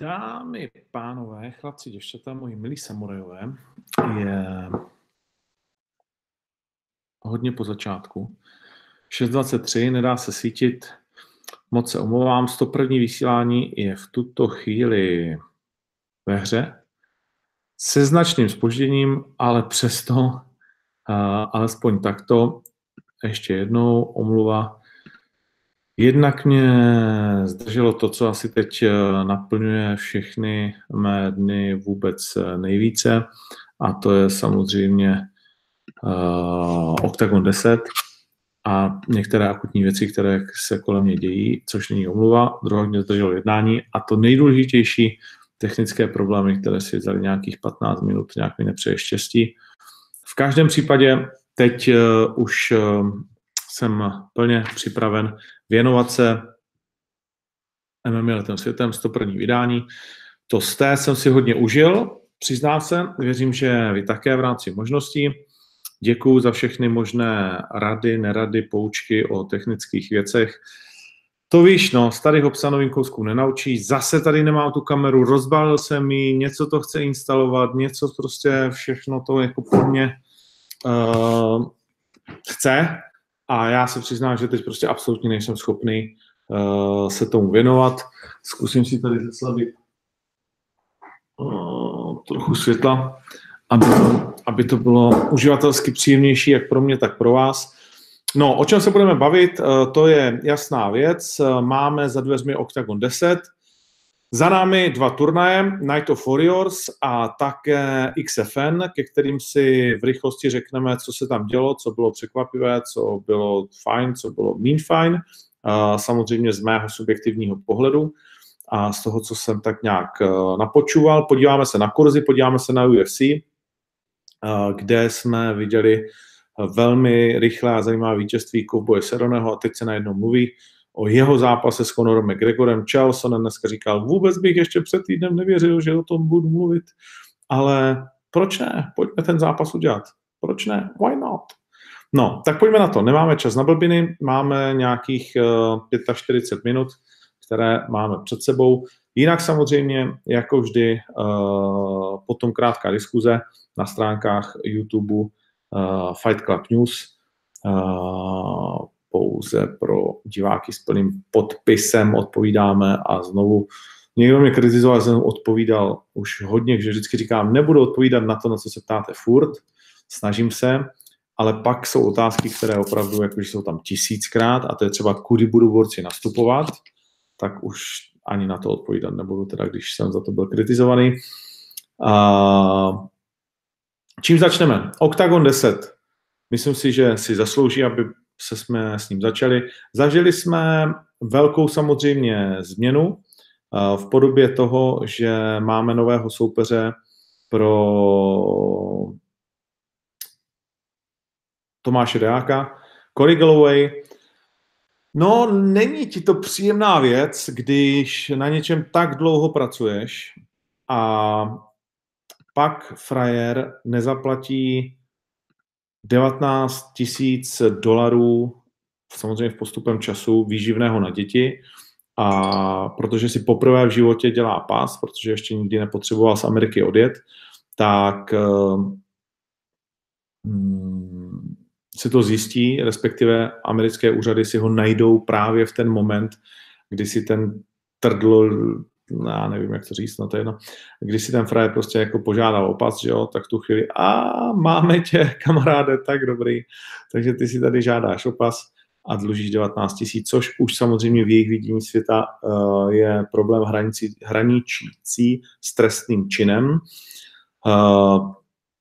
Dámy, pánové, chlapci, děvčata, moji milí samurajové, je hodně po začátku. 6.23, nedá se svítit, moc se omlouvám, 101. vysílání je v tuto chvíli ve hře, se značným spožděním, ale přesto, uh, alespoň takto, ještě jednou omluva Jednak mě zdrželo to, co asi teď eh, naplňuje všechny mé dny vůbec eh, nejvíce, a to je samozřejmě uh, Octagon 10 a některé akutní věci, které se kolem mě dějí, což není omluva. Druhá mě zdrželo jednání a to nejdůležitější, technické problémy, které si vzali nějakých 15 minut, nějak mi nepřeje štěstí. V každém případě teď uh, už jsem plně připraven věnovat se MMA letem světem, 101. vydání. To z té jsem si hodně užil, přiznám se, věřím, že vy také v rámci možností. Děkuji za všechny možné rady, nerady, poučky o technických věcech. To víš, no, z tady Hobsanovým kouskům nenaučí, zase tady nemám tu kameru, rozbalil jsem ji, něco to chce instalovat, něco prostě všechno to jako po mně uh, chce, a já se přiznám, že teď prostě absolutně nejsem schopný uh, se tomu věnovat. Zkusím si tady zeslavit uh, trochu světla, aby, aby to bylo uživatelsky příjemnější jak pro mě, tak pro vás. No, o čem se budeme bavit, uh, to je jasná věc. Máme za dveřmi Octagon 10, za námi dva turnaje, Night of Warriors a také XFN, ke kterým si v rychlosti řekneme, co se tam dělo, co bylo překvapivé, co bylo fajn, co bylo mean fajn, samozřejmě z mého subjektivního pohledu a z toho, co jsem tak nějak e, napočúval. Podíváme se na kurzy, podíváme se na UFC, e, kde jsme viděli velmi rychlé a zajímavé vítězství Kovboje Seroneho a teď se najednou mluví o jeho zápase s Conorem McGregorem. Charleston dneska říkal, vůbec bych ještě před týdnem nevěřil, že o tom budu mluvit, ale proč ne? Pojďme ten zápas udělat. Proč ne? Why not? No, tak pojďme na to. Nemáme čas na blbiny, máme nějakých uh, eh, 45 minut, které máme před sebou. Jinak samozřejmě, jako vždy, uh, potom krátká diskuze na stránkách YouTube uh, Fight Club News. Pouze pro diváky s plným podpisem odpovídáme a znovu někdo mě kritizoval, že jsem odpovídal už hodně, že vždycky říkám, nebudu odpovídat na to, na co se ptáte furt, snažím se, ale pak jsou otázky, které opravdu jakože jsou tam tisíckrát a to je třeba, kudy budu borci nastupovat, tak už ani na to odpovídat nebudu, teda když jsem za to byl kritizovaný. A čím začneme? Octagon 10. Myslím si, že si zaslouží, aby se jsme s ním začali. Zažili jsme velkou samozřejmě změnu eh, v podobě toho, že máme nového soupeře pro Tomáše Deáka, Cory Galloway. No, není ti to příjemná věc, když na něčem tak dlouho pracuješ a pak frajer nezaplatí 19 tisíc dolarů samozřejmě v postupem času výživného na děti. A protože si poprvé v životě dělá pás, protože ještě nikdy nepotřeboval z Ameriky odjet, tak hmm, si to zjistí, respektive americké úřady si ho najdou právě v ten moment, kdy si ten trdl já nevím, jak to říct, no to je jedno, když si ten frajer prostě jako požádal o pas, že jo, tak tu chvíli, a máme tě, kamaráde, tak dobrý, takže ty si tady žádáš o pas a dlužíš 19 tisíc, což už samozřejmě v jejich vidění světa uh, je problém hranici, hraničící s trestným činem. Uh,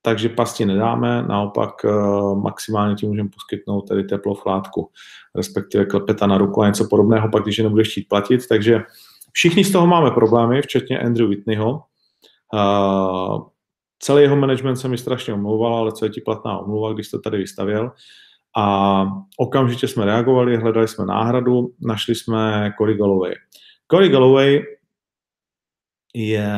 takže pasti nedáme, naopak uh, maximálně ti můžeme poskytnout tedy teplou chládku, respektive klepeta na ruku a něco podobného, pak když je nebudeš chtít platit, takže Všichni z toho máme problémy, včetně Andrew Whitneyho. Uh, celý jeho management se mi strašně omlouval, ale co je ti platná omluva, když to tady vystavěl. A okamžitě jsme reagovali, hledali jsme náhradu, našli jsme Corey Galloway. Corey Galloway je,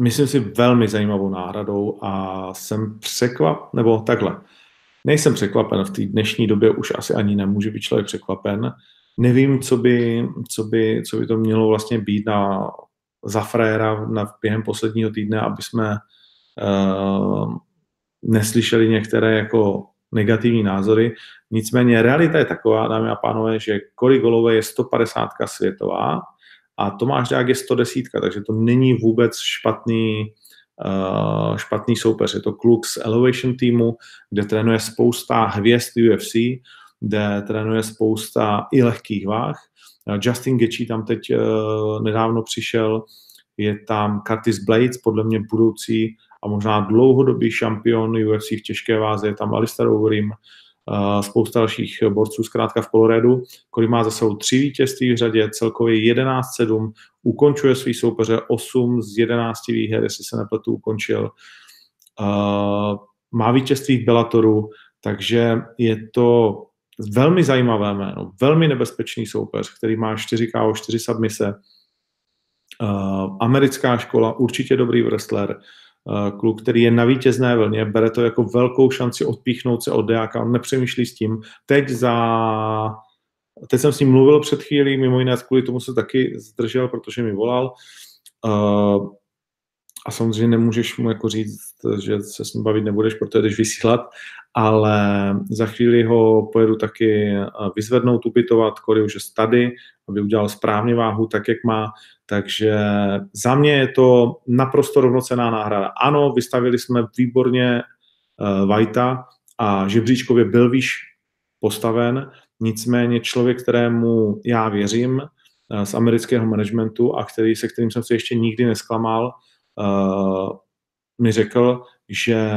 myslím si, velmi zajímavou náhradou a jsem překvap, nebo takhle, nejsem překvapen, v té dnešní době už asi ani nemůže být člověk překvapen, nevím, co by, co by, co by to mělo vlastně být na, za fréra na, během posledního týdne, aby jsme uh, neslyšeli některé jako negativní názory. Nicméně realita je taková, dámy a pánové, že Cory Golové je 150 světová a Tomáš Dák je 110, takže to není vůbec špatný, uh, špatný soupeř. Je to kluk z Elevation týmu, kde trénuje spousta hvězd UFC, kde trénuje spousta i lehkých váh. Justin Gaethje tam teď uh, nedávno přišel, je tam Curtis Blades, podle mě budoucí a možná dlouhodobý šampion UFC v těžké váze, je tam Alistair Overeem, uh, spousta dalších borců zkrátka v Coloradu, kolik má za sebou tři vítězství v řadě, celkově 11-7, ukončuje svý soupeře 8 z 11 výher, jestli se nepletu, ukončil. Uh, má vítězství v Bellatoru, takže je to velmi zajímavé jméno, velmi nebezpečný soupeř, který má 4 KO, 4 submise, uh, americká škola, určitě dobrý wrestler, uh, kluk, který je na vítězné vlně, bere to jako velkou šanci odpíchnout se od Deáka, on nepřemýšlí s tím. Teď za Teď jsem s ním mluvil před chvílí, mimo jiné kvůli tomu se taky zdržel, protože mi volal. Uh, a samozřejmě nemůžeš mu jako říct, že se s ním bavit nebudeš, protože jdeš vysílat, ale za chvíli ho pojedu taky vyzvednout, ubytovat, Kory už je tady, aby udělal správně váhu, tak jak má, takže za mě je to naprosto rovnocená náhrada. Ano, vystavili jsme výborně uh, Vajta a žebříčkově byl výš postaven, nicméně člověk, kterému já věřím uh, z amerického managementu a který, se kterým jsem se ještě nikdy nesklamal, mi řekl, že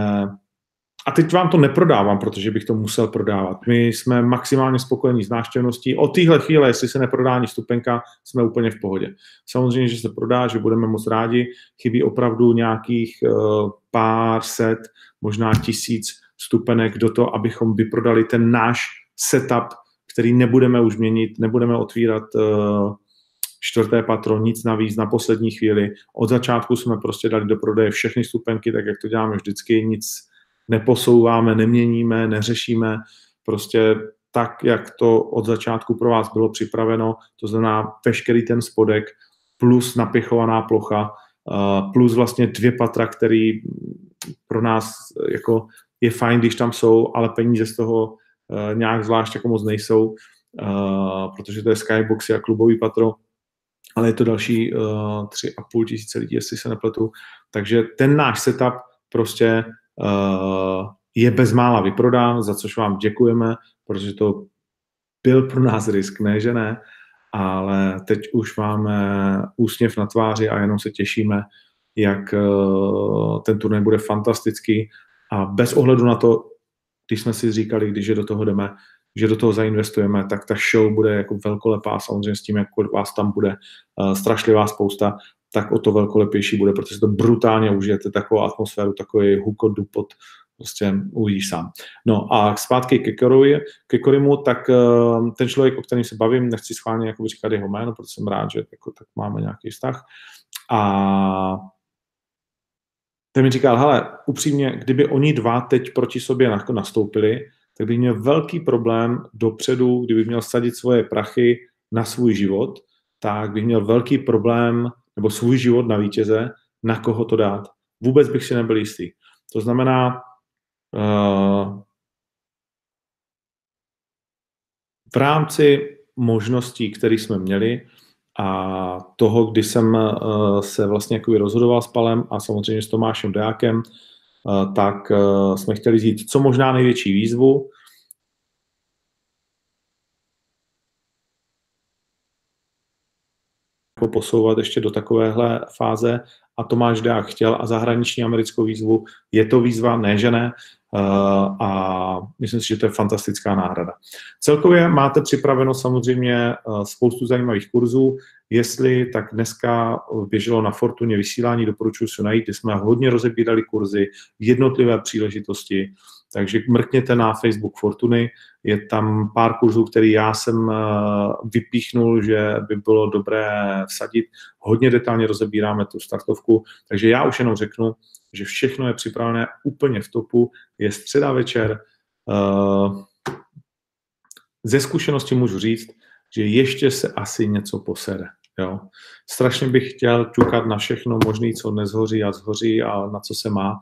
a teď vám to neprodávám, protože bych to musel prodávat. My jsme maximálně spokojení s návštěvností. O téhle chvíle, jestli se neprodá ani stupenka, jsme úplně v pohodě. Samozřejmě, že se prodá, že budeme moc rádi. Chybí opravdu nějakých uh, pár set, možná tisíc stupenek do toho, abychom vyprodali ten náš setup, který nebudeme už měnit, nebudeme otvírat uh, čtvrté patro, nic navíc na poslední chvíli. Od začátku jsme prostě dali do prodeje všechny stupenky, tak jak to děláme vždycky, nic neposouváme, neměníme, neřešíme, prostě tak, jak to od začátku pro vás bylo připraveno, to znamená veškerý ten spodek plus napichovaná plocha, plus vlastně dvě patra, který pro nás jako je fajn, když tam jsou, ale peníze z toho nějak zvlášť jako moc nejsou, protože to je skyboxy a klubový patro, ale je to další tři a půl tisíce lidí, jestli se nepletu. Takže ten náš setup prostě uh, je bezmála vyprodán, za což vám děkujeme, protože to byl pro nás risk, ne, že ne, ale teď už máme úsměv na tváři a jenom se těšíme, jak uh, ten turnaj bude fantastický a bez ohledu na to, když jsme si říkali, když je do toho jdeme, že do toho zainvestujeme, tak ta show bude jako velkolepá, samozřejmě s tím, jak vás tam bude uh, strašlivá spousta, tak o to velkolepější bude, protože to brutálně užijete takovou atmosféru, takový hukot, dupot, prostě uvidíš sám. No a zpátky ke, Korovi, ke Korimu, tak uh, ten člověk, o kterém se bavím, nechci schválně jako říkat jeho jméno, protože jsem rád, že jako, tak máme nějaký vztah. A ten mi říkal, hele, upřímně, kdyby oni dva teď proti sobě nastoupili, tak by měl velký problém dopředu, kdyby měl sadit svoje prachy na svůj život, tak bych měl velký problém nebo svůj život na vítěze, na koho to dát. Vůbec bych si nebyl jistý. To znamená, uh, v rámci možností, které jsme měli a toho, kdy jsem uh, se vlastně rozhodoval s Palem a samozřejmě s Tomášem Deákem, uh, tak uh, jsme chtěli zjít co možná největší výzvu, jako posouvat ještě do takovéhle fáze. A Tomáš Deák chtěl a zahraniční americkou výzvu. Je to výzva, ne že ne, eh, a myslím si, že to je fantastická náhrada. Celkově máte připraveno samozřejmě eh, spoustu zajímavých kurzů. Jestli tak dneska běželo na Fortuně vysílání, doporučuji se najít, kde jsme hodně rozebírali kurzy, jednotlivé příležitosti, takže mrkněte na Facebook Fortuny, je tam pár kurzů, který já jsem eh, vypíchnul, že by bylo dobré vsadit. Hodně detailně rozebíráme tu startovku, takže já už jenom řeknu, že všechno je připravené úplně v topu. Je středa večer. Eh, ze zkušenosti můžu říct, že ještě se asi něco posede. Jo. Strašně bych chtěl ťukat na všechno možné, co nezhoří a zhoří a na co se má,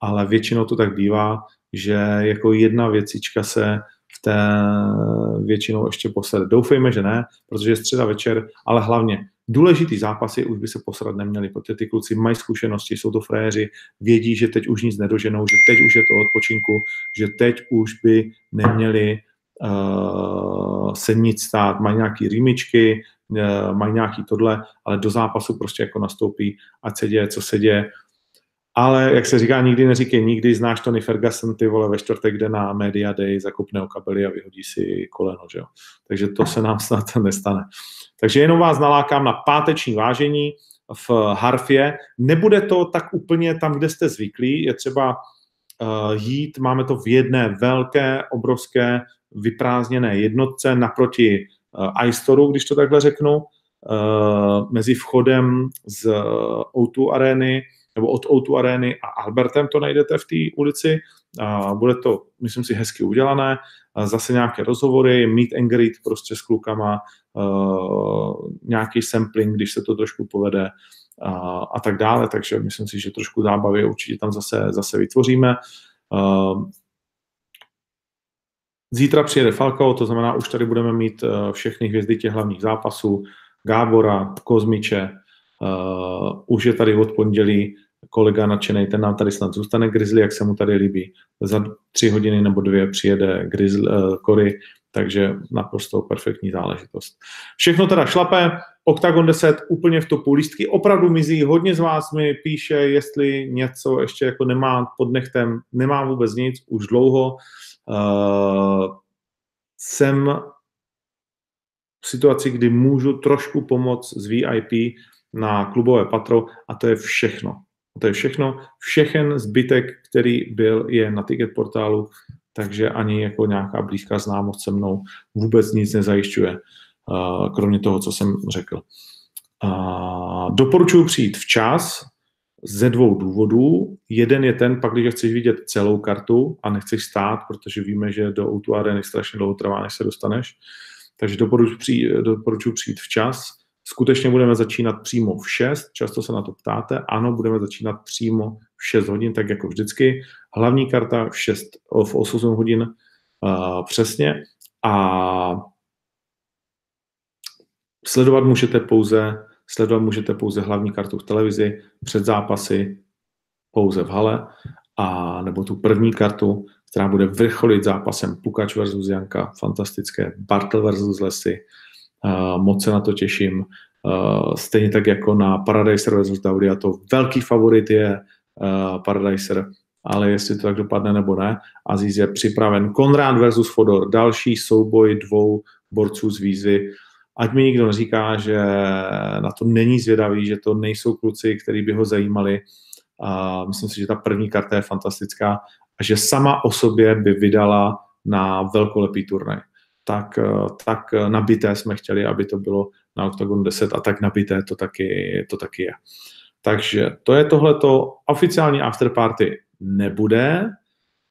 ale většinou to tak bývá, že jako jedna věcička se v té většinou ještě posede. Doufejme, že ne, protože je středa večer, ale hlavně důležitý zápasy už by se posrat neměli, protože ty kluci mají zkušenosti, jsou to fréři, vědí, že teď už nic nedoženou, že teď už je to odpočinku, že teď už by neměli uh, se nic stát, mají nějaký rýmičky, uh, mají nějaký tohle, ale do zápasu prostě jako nastoupí, ať se děje, co se děje. Ale jak se říká, nikdy neříkej nikdy, znáš Tony Ferguson, ty vole, ve čtvrtek jde na Media Day, zakopne o kabely a vyhodí si koleno, že jo. Takže to se nám snad nestane. Takže jenom vás nalákám na páteční vážení v Harfě. Nebude to tak úplně tam, kde jste zvyklí, je třeba uh, jít, máme to v jedné velké, obrovské, vyprázdněné jednotce naproti uh, iStoru, když to takhle řeknu, uh, mezi vchodem z O2 arény nebo od O2 arény a Albertem to najdete v té ulici. Uh, bude to, myslím si, hezky udělané. Uh, zase nějaké rozhovory, meet and greet prostě s klukama, nějaký sampling, když se to trošku povede a tak dále, takže myslím si, že trošku zábavy určitě tam zase, zase vytvoříme. Uh, Zítra přijede Falcao, to znamená, už tady budeme mít všechny hvězdy těch hlavních zápasů, Gábora, Kozmiče, uh, už je tady od pondělí kolega nadšený, ten nám tady snad zůstane Grizzly, jak se mu tady líbí. Za tři hodiny nebo dvě přijede Grizzly, uh, Cory, takže naprosto perfektní záležitost. Všechno teda šlape, Octagon 10 úplně v topu, lístky opravdu mizí, hodně z vás mi píše, jestli něco ještě jako nemá pod nechtem, nemá vůbec nic, už dlouho. Uh, jsem v situaci, kdy můžu trošku pomoct z VIP na klubové patro a to je všechno. To je všechno. Všechen zbytek, který byl, je na ticket portálu, takže ani jako nějaká blízká známost se mnou vůbec nic nezajišťuje, kromě toho, co jsem řekl. Doporučuji přijít včas ze dvou důvodů. Jeden je ten, pak když chceš vidět celou kartu a nechceš stát, protože víme, že do o Areny strašně dlouho trvá, než se dostaneš. Takže doporučuji přijít, doporučuji přijít včas Skutečně budeme začínat přímo v 6, často se na to ptáte. Ano, budeme začínat přímo v 6 hodin, tak jako vždycky. Hlavní karta v, 6, v 8 hodin uh, přesně. A sledovat můžete pouze sledovat můžete pouze hlavní kartu v televizi, před zápasy pouze v hale, a nebo tu první kartu, která bude vrcholit zápasem Pukač versus Janka, fantastické, Bartel versus Lesy, moc se na to těším. Stejně tak jako na Paradiser vs. a to velký favorit je Paradiser, ale jestli to tak dopadne nebo ne. Aziz je připraven. Konrad versus Fodor, další souboj dvou borců z výzvy. Ať mi nikdo neříká, že na to není zvědavý, že to nejsou kluci, který by ho zajímali. A myslím si, že ta první karta je fantastická a že sama o sobě by vydala na velkolepý turnaj tak, eh, tak nabité jsme chtěli, aby to bylo na Octagon 10 a tak nabité to taky, to taky je. Takže to je tohleto. Oficiální afterparty nebude.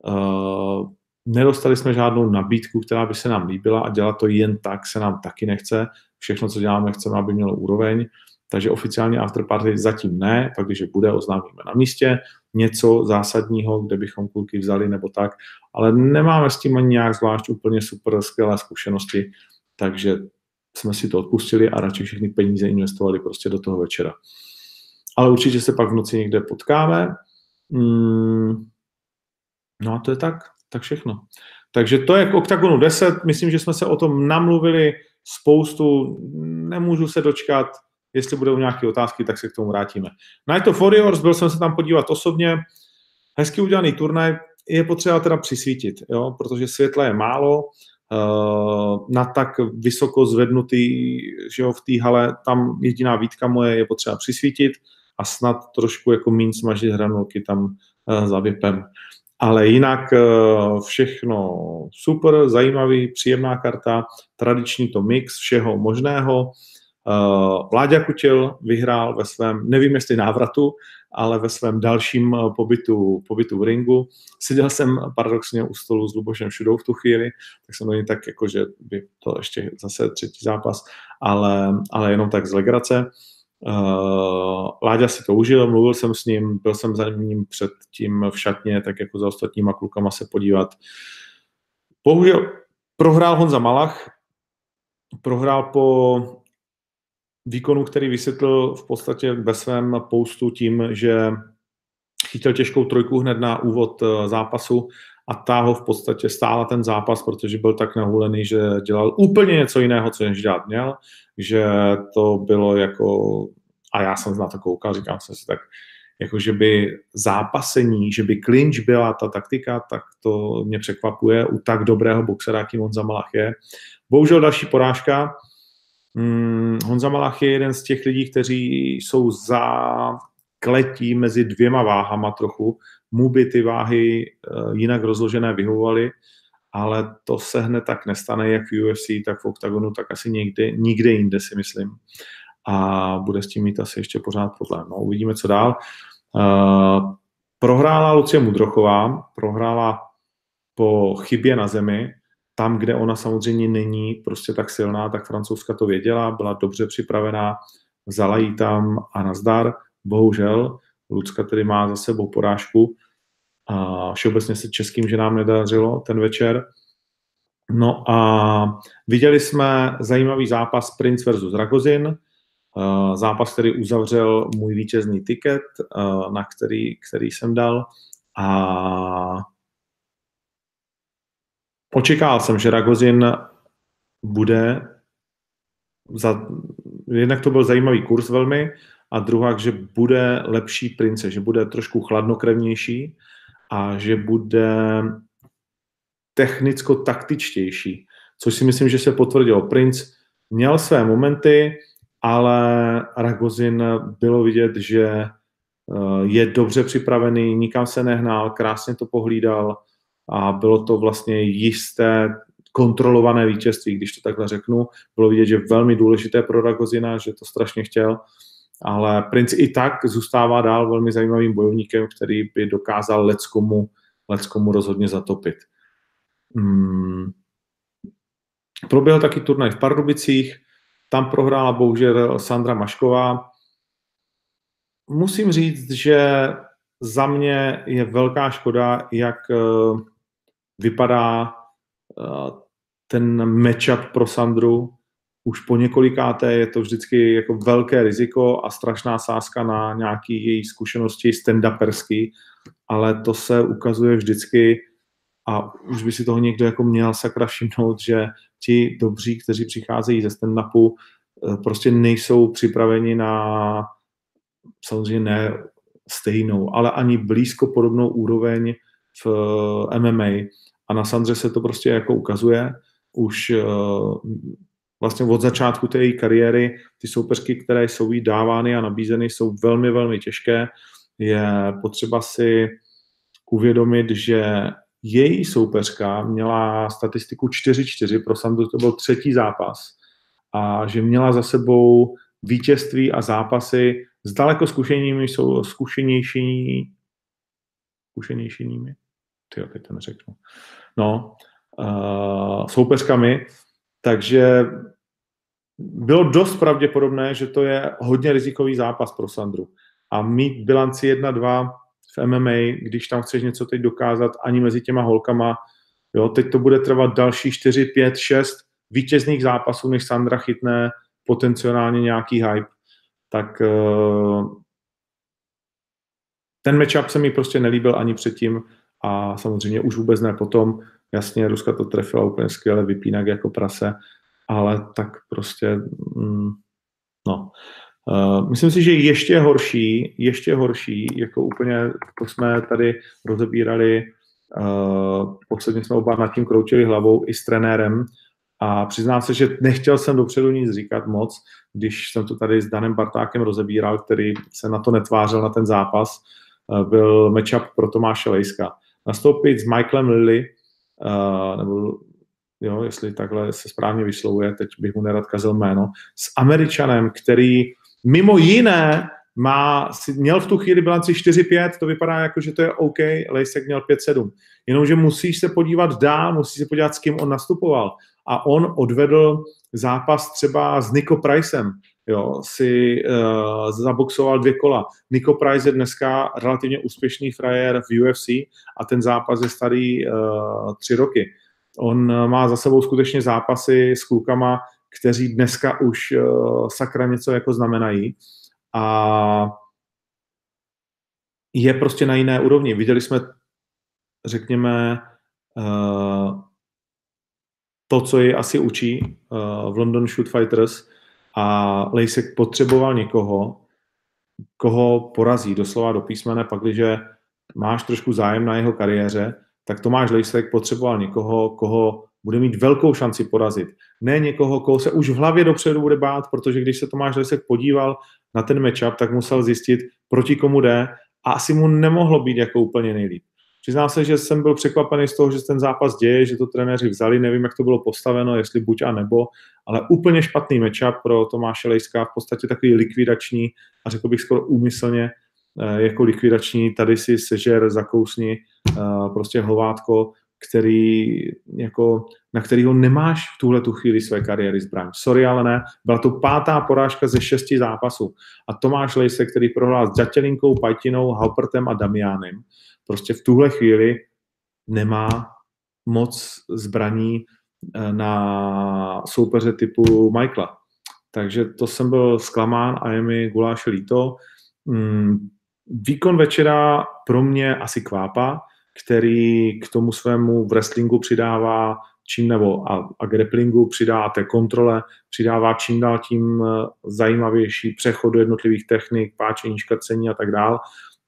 Uh, nedostali jsme žádnou nabídku, která by se nám líbila a dělat to jen tak se nám taky nechce. Všechno, co děláme, chceme, aby mělo úroveň. Takže oficiální afterparty zatím ne, pak když bude, oznámíme na místě něco zásadního, kde bychom kluky vzali nebo tak, ale nemáme s tím ani nějak zvlášť úplně super skvělé zkušenosti, takže jsme si to odpustili a radši všechny peníze investovali prostě do toho večera. Ale určitě se pak v noci někde potkáme. Mm, no a to je tak, tak všechno. Takže to je k OKTAGONu 10. Myslím, že jsme se o tom namluvili spoustu. Nemůžu se dočkat, Jestli budou nějaké otázky, tak se k tomu vrátíme. Night of Warriors, byl jsem se tam podívat osobně. Hezky udělaný turnaj, je potřeba teda přisvítit, jo, protože světla je málo, uh, na tak vysoko zvednutý, že jo, v té hale, tam jediná výtka moje je potřeba přisvítit a snad trošku jako mín smažit hranolky tam uh, za vypem. Ale jinak uh, všechno super, zajímavý, příjemná karta, tradiční to mix všeho možného, Vláďa Kutil vyhrál ve svém, nevím jestli návratu, ale ve svém dalším eh, pobytu, pobytu v ringu. Seděl jsem paradoxně u stolu s Lubošem Šudou v tu chvíli, tak jsem do tak jako, že by to ještě zase třetí zápas, ale, ale jenom tak z legrace. Uh, Láďa si to užil, mluvil jsem s ním, byl jsem za ním předtím v šatně, tak jako za ostatníma klukama se podívat. Bohužel prohrál Honza Malach, prohrál po výkonu, který vysvětlil v podstatě ve svém postu tím, že chytil těžkou trojku hned na úvod eh, zápasu a ta ho v podstatě stála ten zápas, protože byl tak nahulený, že dělal úplně něco jiného, co než dělat měl, že to bylo jako, a já jsem na to koukal, říkám jsem si tak, jako že by zápasení, že by clinch byla ta taktika, tak to mě překvapuje u tak dobrého boxera, jakým on Zamalach je. Bohužel další porážka, Hmm, Honza Malach je jeden z těch lidí, kteří jsou za kletí mezi dvěma váhama trochu. Mu by ty váhy uh, jinak rozložené vyhovovaly, ale to se hned tak nestane, jak v UFC, tak v OKTAGONu, tak asi někde, nikde jinde si myslím. A bude s tím mít asi ještě pořád problém. No, uvidíme, co dál. Uh, prohrála Lucie Mudrochová, prohrála po chybě na zemi, tam, kde ona samozřejmě není prostě tak silná, tak francouzska to věděla, byla dobře připravená, vzala ji tam a nazdar. Bohužel, Lucka tedy má za sebou porážku a všeobecně se českým ženám nedařilo ten večer. No a viděli jsme zajímavý zápas Prince versus Ragozin, zápas, který uzavřel můj vítězný tiket, na který, který jsem dal a Očekával jsem, že Ragozin bude za, jednak to byl zajímavý kurz velmi a druhá, že bude lepší prince, že bude trošku chladnokrevnější a že bude technicko-taktičtější, což si myslím, že se potvrdilo. Prince měl své momenty, ale Ragozin bylo vidět, že eh, je dobře připravený, nikam se nehnal, krásně to pohlídal, a bylo to vlastně jisté kontrolované vítězství, když to takhle řeknu. Bylo vidět, že velmi důležité pro Ragozina, že to strašně chtěl, ale Prince i tak zůstává dál velmi zajímavým bojovníkem, který by dokázal leckomu, leckomu rozhodně zatopit. Hmm. Proběhl taky turnaj v Pardubicích, tam prohrála bohužel Sandra Mašková. Musím říct, že za mě je velká škoda, jak eh, vypadá eh, ten matchup pro Sandru. Už po několikáté je to vždycky jako velké riziko a strašná sázka na nějaký její zkušenosti stand-upersky, ale to se ukazuje vždycky a už by si toho někdo jako měl sakra všimnout, že ti dobří, kteří přicházejí ze stand-upu, eh, prostě nejsou připraveni na samozřejmě ne stejnou, ale ani blízko podobnou úroveň v eh, MMA. A na Sandře se to prostě jako ukazuje už eh, vlastně od začátku té její kariéry. Ty soupeřky, které jsou jí dávány a nabízeny, jsou velmi, velmi těžké. Je potřeba si uvědomit, že její soupeřka měla statistiku 4-4, pro Sandru to byl třetí zápas a že měla za sebou vítězství a zápasy s daleko zkušenými jsou zkušenější zkušenějšími, ty teď to neřeknu, no, uh, soupeřkami, takže bylo dost pravděpodobné, že to je hodně rizikový zápas pro Sandru. A mít bilanci 1-2 v MMA, když tam chceš něco teď dokázat, ani mezi těma holkama, jo, teď to bude trvat další 4, 5, 6 vítězných zápasů, než Sandra chytne potenciálně nějaký hype tak eh, ten matchup se mi prostě nelíbil ani předtím a samozřejmě už vůbec ne potom. Jasně, Ruska to trefila úplně skvěle, vypínak jako prase, ale tak prostě, mm, no. Uh, myslím si, že ještě horší, ještě horší, jako úplně, to jsme tady rozebírali, uh, posledně jsme oba nad tím kroutili hlavou i s trenérem, a přiznám se, že nechtěl jsem dopředu nic říkat moc, když jsem to tady s Danem Bartákem rozebíral, který se na to netvářel na ten zápas, eh, byl matchup pro Tomáše Lejska. Nastoupit s Michaelem Lilly, uh, nebo jo, jestli takhle se správně vyslovuje, teď bych mu nerad kazil jméno, s Američanem, který mimo jiné má, měl v tu chvíli bilanci 4-5, to vypadá jako, že to je OK, Lejsek měl 5-7. Jenomže musíš se podívat dál, musíš se podívat, s kým on nastupoval. A on odvedl zápas třeba s Nico Pricem, jo, si uh, zaboxoval dvě kola. Nico Price je dneska relativně úspěšný frajer v UFC a ten zápas je starý uh, tři roky. On má za sebou skutečně zápasy s klukama, kteří dneska už uh, sakra něco jako znamenají a je prostě na jiné úrovni. Viděli jsme, řekněme, uh, to, co ji asi učí uh, v London Shoot Fighters a Lejsek potřeboval někoho, koho porazí doslova do písmene, pak, když máš trošku zájem na jeho kariéře, tak Tomáš Lejsek potřeboval někoho, koho bude mít velkou šanci porazit. Ne někoho, koho se už v hlavě dopředu bude bát, protože když se Tomáš Lejsek podíval na ten matchup, tak musel zjistit, proti komu jde a asi mu nemohlo být jako úplně nejlíp. Přiznám se, že jsem byl překvapený z toho, že ten zápas děje, že to trenéři vzali, nevím, jak to bylo postaveno, jestli buď a nebo, ale úplně špatný matchup pro Tomáše Lejska, v podstatě takový likvidační a řekl bych skoro úmyslně eh, jako likvidační, tady si sežer, zakousni, eh, prostě hovátko, který, jako, na kterého nemáš v tuhle tu chvíli své kariéry zbraň. Sorry, ale ne. Byla to pátá porážka ze šesti zápasů. A Tomáš Lejse, který prohrál s Ďatelinkou, Pajtinou, Halpertem a Damianem, prostě v tuhle chvíli nemá moc zbraní eh, na soupeře typu Michaela. Takže to jsem byl zklamán a je mi guláše líto. Mm, výkon večera pro mě asi kvápa, který k tomu svému wrestlingu přidává čím nebo a, a grapplingu přidá té kontrole, přidává čím dál tím eh, zajímavější přechod do jednotlivých technik, páčení, škrcení a tak dál.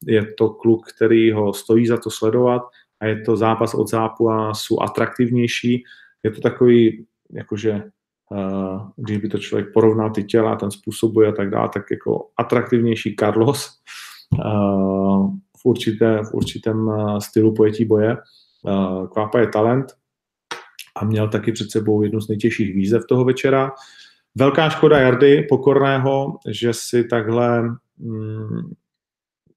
Je to kluk, který ho stojí za to sledovat a je to zápas od zápasu atraktivnější. Je to takový, jakože uh, když by to člověk porovnal ty těla, ten způsobuje a tak dále, tak jako atraktivnější Carlos. Uh, určité, v určitém eh, stylu pojetí boje. Eh, Kvápa je talent a měl taky před sebou jednu z nejtěžších výzev toho večera. Velká škoda Jardy Pokorného, že si takhle, hm,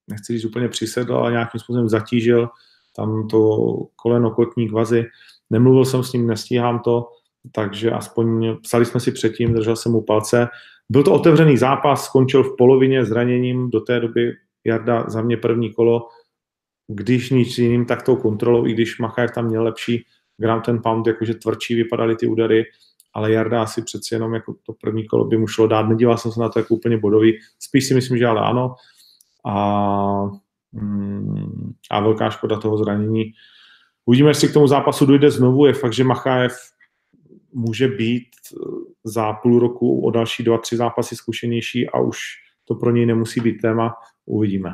nechci říct úplně přisedl, ale nějakým způsobem zatížil tam to koleno kotník vazy. Nemluvil jsem s ním, nestíhám to, takže aspoň psali jsme si předtím, držel jsem mu palce. Byl to otevřený zápas, skončil v polovině zraněním, do té doby Jarda za mě první kolo, když nic jiným, tak tou kontrolou, i když Machajev tam měl lepší ground ten pound, jakože tvrdší vypadaly ty údery, ale Jarda asi přeci jenom jako to první kolo by mu šlo dát. Nedíval jsem se na to jako úplně bodový, spíš si myslím, že ale ano. A, mm, a velká škoda toho zranění. Uvidíme, jestli k tomu zápasu dojde znovu. Je fakt, že Machajev může být za půl roku o další dva, tři zápasy zkušenější a už to pro něj nemusí být téma. Uvidíme.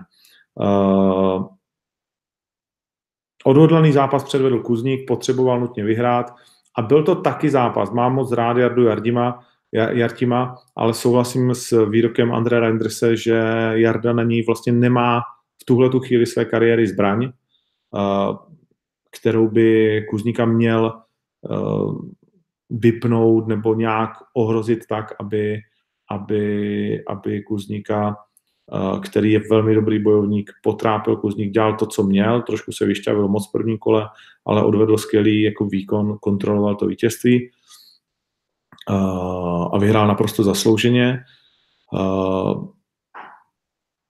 Uh, odhodlaný zápas předvedl Kuzník, potřeboval nutně vyhrát a byl to taky zápas. Mám moc rád Jardu Jardima, Jartima, ale souhlasím s výrokem Andrea Reinderse, že Jarda na ní vlastně nemá v tuhle tu chvíli své kariéry zbraň, uh, kterou by Kuzníka měl uh, vypnout nebo nějak ohrozit tak, aby, aby, aby Kuzníka který je velmi dobrý bojovník, potrápil Kuzník, dělal to, co měl, trošku se vyšťavil moc v prvním kole, ale odvedl skvělý jako výkon, kontroloval to vítězství a vyhrál naprosto zaslouženě.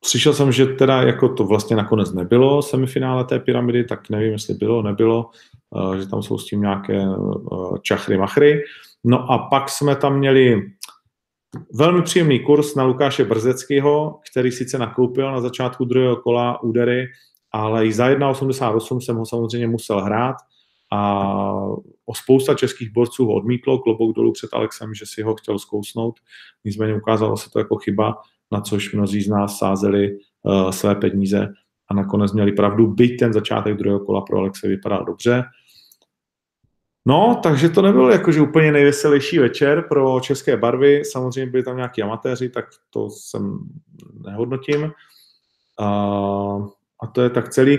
Slyšel jsem, že teda jako to vlastně nakonec nebylo semifinále té pyramidy, tak nevím, jestli bylo, nebylo, že tam jsou s tím nějaké čachry machry. No a pak jsme tam měli Velmi příjemný kurz na Lukáše Brzeckého, který sice nakoupil na začátku druhého kola údery, ale i za 1,88 jsem ho samozřejmě musel hrát a o spousta českých borců ho odmítlo, klobouk dolů před Alexem, že si ho chtěl zkousnout, nicméně ukázalo se to jako chyba, na což mnozí z nás sázeli uh, své peníze a nakonec měli pravdu, byť ten začátek druhého kola pro Alexe vypadal dobře. No, takže to nebyl jakože úplně nejveselější večer pro české barvy. Samozřejmě byli tam nějaký amatéři, tak to jsem nehodnotím. A, a to je tak celý.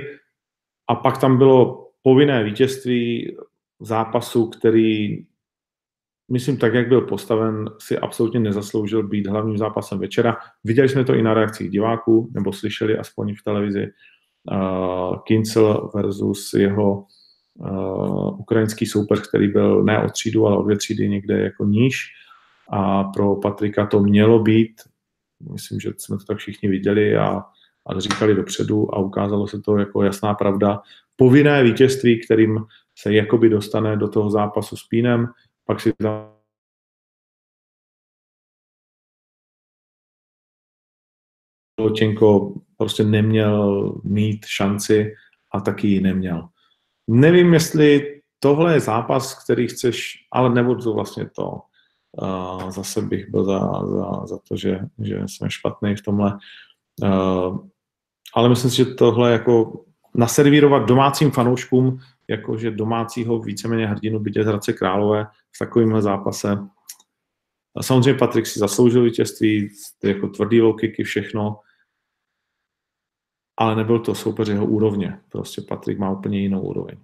A pak tam bylo povinné vítězství zápasu, který myslím, tak, jak byl postaven, si absolutně nezasloužil být hlavním zápasem večera. Viděli jsme to i na reakcích diváků, nebo slyšeli aspoň v televizi. Uh, Kincel versus jeho uh, ukrajinský soupeř, který byl ne o třídu, ale o dvě třídy někde jako níž. A pro Patrika to mělo být, myslím, že jsme to tak všichni viděli a, a říkali dopředu a ukázalo se to jako jasná pravda. Povinné vítězství, kterým se jakoby dostane do toho zápasu s Pínem, pak si tam Ločenko prostě neměl mít šanci a taky ji neměl. Nevím, jestli tohle je zápas, který chceš, ale nebudu to vlastně to. Uh, zase bych byl za, za, za to, že, že jsem špatný v tomhle. Uh, ale myslím si, že tohle jako naservírovat domácím fanouškům, jakože domácího víceméně hrdinu bytě z Hradce Králové v takovémhle zápase. A samozřejmě Patrik si zasloužil vítězství, jako tvrdý low kicky, všechno, ale nebyl to soupeř jeho úrovně. Prostě Patrik má úplně jinou úroveň.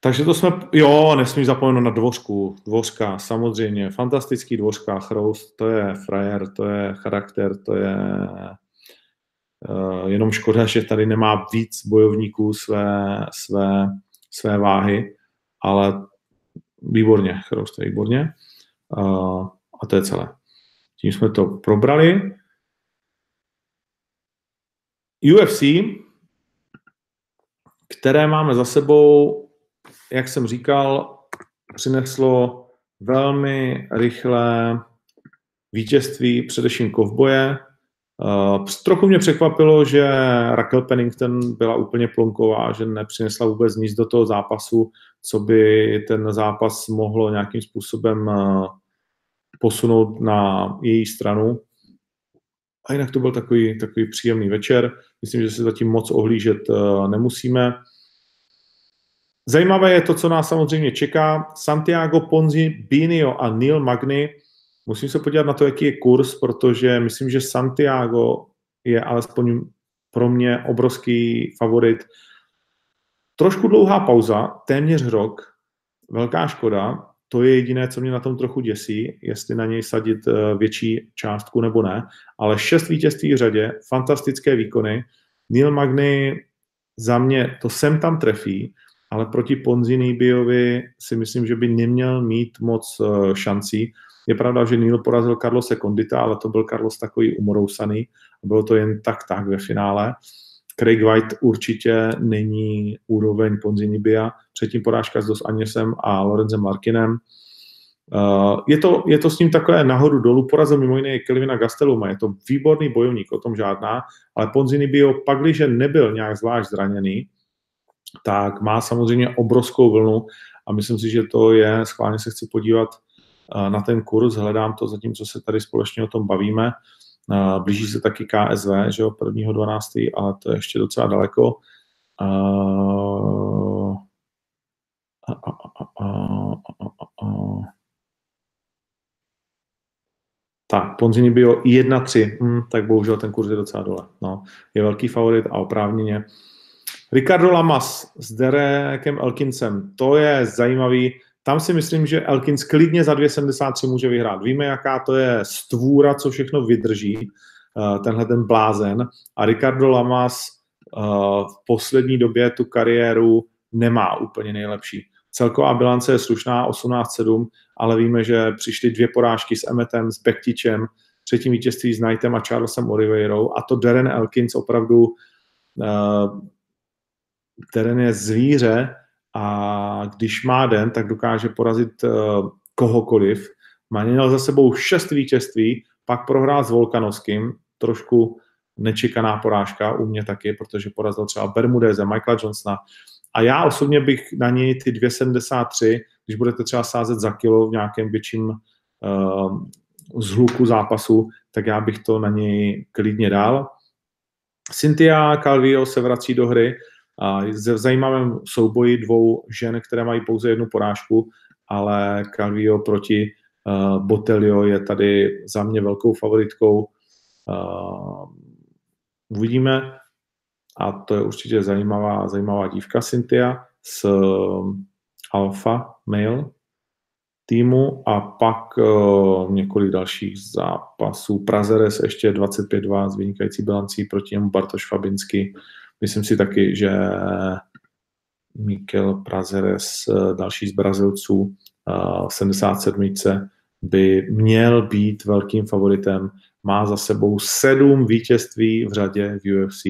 Takže to jsme, jo, nesmím zapomenout na dvořku, dvořka, samozřejmě, fantastický dvořka, Chroust, to je frajer, to je charakter, to je jenom škoda, že tady nemá víc bojovníků své, své, své váhy, ale výborně, Chroust je výborně uh, a to je celé. Tím jsme to probrali. UFC, které máme za sebou, jak jsem říkal, přineslo velmi rychlé vítězství, především kovboje. Uh, trochu mě překvapilo, že Raquel Pennington byla úplně plonková, že nepřinesla vůbec nic do toho zápasu, co by ten zápas mohlo nějakým způsobem uh, posunout na její stranu. A jinak to byl takový, takový příjemný večer. Myslím, že se zatím moc ohlížet uh, nemusíme. Zajímavé je to, co nás samozřejmě čeká. Santiago Ponzi, Binio a Neil Magny. Musím se podívat na to, jaký je kurz, protože myslím, že Santiago je alespoň pro mě obrovský favorit. Trošku dlouhá pauza, téměř rok, velká škoda. To je jediné, co mě na tom trochu děsí, jestli na něj sadit eh, větší částku nebo ne. Ale šest vítězství v řadě, fantastické výkony. Neil Magny za mě to sem tam trefí, ale proti Ponzi Biovi si myslím, že by neměl mít moc eh, šancí. Je pravda, že Neil porazil Carlose Condita, ale to byl Carlos takový umorousaný. Bylo to jen tak tak ve finále. Craig White určitě není úroveň Ponzinibia. Předtím porážka s Dos Aněsem a Lorenzem Larkinem. Uh, je, to, je to s ním takové nahoru dolů. Porazil mimo jiné Kelvina Gasteluma. Je to výborný bojovník, o tom žádná. Ale Ponzinibio, pak, když nebyl nějak zvlášť zraněný, tak má samozřejmě obrovskou vlnu a myslím si, že to je, schválně se chci podívat uh, na ten kurz, hledám to zatímco se tady společně o tom bavíme. Blíží se taky KSV, že jo, 1.12., ale to je ještě docela daleko. Tak, Ponzini bio 1-3, hm, tak bohužel ten kurz je docela dole. No, je velký favorit a oprávněně. Ricardo Lamas s Derekem Elkincem, to je zajímavý. Tam si myslím, že Elkins klidně za 2,73 může vyhrát. Víme, jaká to je stvůra, co všechno vydrží, uh, tenhle ten blázen. A Ricardo Lamas uh, v poslední době tu kariéru nemá úplně nejlepší. Celková bilance je slušná, 18-7, ale víme, že přišly dvě porážky s Emmetem, s Bektičem, třetím vítězství s Knightem a Charlesem Oliveirou a to Darren Elkins opravdu uh, Darren je zvíře a když má den, tak dokáže porazit uh, kohokoliv. Má za sebou šest vítězství, pak prohrál s Volkanovským, trošku nečekaná porážka u mě taky, protože porazil třeba Bermudeze, Michaela Johnsona. A já osobně bych na něj ty 273, když budete třeba sázet za kilo v nějakém větším uh, zhluku zápasu, tak já bych to na něj klidně dal. Cynthia Calvio se vrací do hry, v zajímavém souboji dvou žen, které mají pouze jednu porážku, ale Calvio proti uh, Botelio je tady za mě velkou favoritkou. Uh, uvidíme a to je určitě zajímavá, zajímavá dívka Cynthia z uh, Alpha Male. týmu a pak uh, několik dalších zápasů. Prazeres ještě 25-2 s vynikající bilancí proti němu Bartoš Fabinsky. Myslím si taky, že Mikel Prazeres, uh, další z Brazilců, uh, v 77. by měl být velkým favoritem. Má za sebou sedm vítězství v řadě v UFC.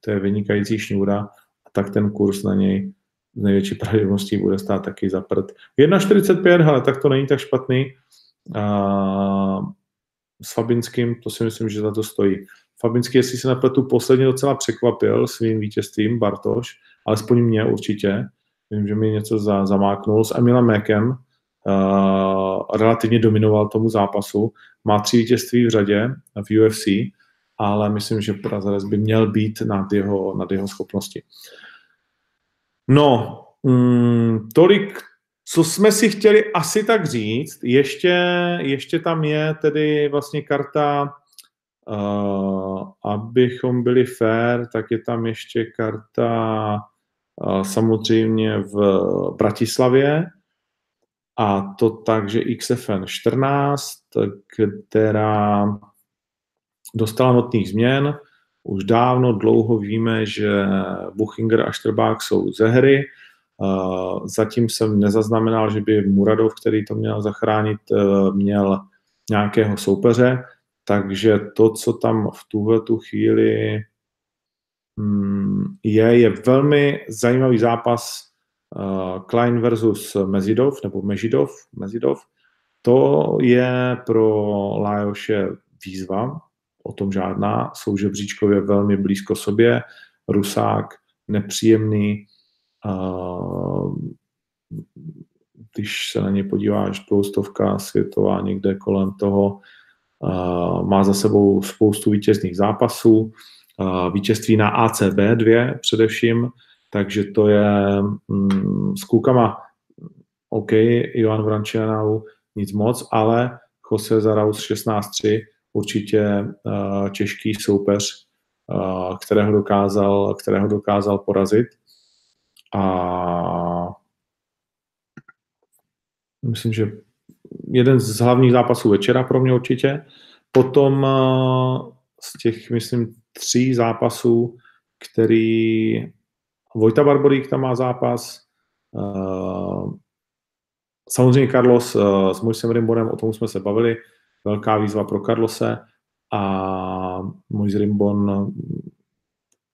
To je vynikající šňůra. A tak ten kurz na něj z největší pravděpodobností bude stát taky za prd. 1,45, ale tak to není tak špatný. A s Fabinským, to si myslím, že za to stojí. Fabinský, jestli se napletu, posledně docela překvapil svým vítězstvím, Bartoš, alespoň mě určitě. Vím, že mi něco za, zamáknul. S Emilem Mekem uh, relativně dominoval tomu zápasu. Má tři vítězství v řadě v UFC, ale myslím, že Prazeres by měl být nad jeho, nad jeho schopnosti. No, mm, tolik, co jsme si chtěli asi tak říct. Ještě, ještě tam je tedy vlastně karta, abychom byli fair, tak je tam ještě karta uh, samozřejmě v Bratislavě, a to tak, že XFN 14, která dostala notných změn, už dávno, dlouho víme, že Buchinger a Štrbák jsou ze hry. Zatím jsem nezaznamenal, že by Muradov, který to měl zachránit, měl nějakého soupeře, takže to, co tam v tuhle tu chvíli mm, je, je velmi zajímavý zápas e, Klein versus Mezidov, nebo Mežidov, Mezidov. To je pro Lajoše výzva, o tom žádná, jsou žebříčkově velmi blízko sobě, Rusák nepříjemný, když se na ně podíváš, dvoustovka světová někde kolem toho, má za sebou spoustu vítězných zápasů, vítězství na ACB dvě především, takže to je mm, s klukama OK, Johan Vrančianau nic moc, ale Jose Zaraus 16-3 určitě uh, těžký soupeř, uh, kterého, dokázal, kterého dokázal porazit. A myslím, že jeden z hlavních zápasů večera pro mě určitě. Potom uh, z těch, myslím, tří zápasů, který Vojta Barborík tam má zápas, uh, samozřejmě Carlos uh, s Mojsem Rimbonem, o tom jsme se bavili, velká výzva pro Carlose a můj Rimbon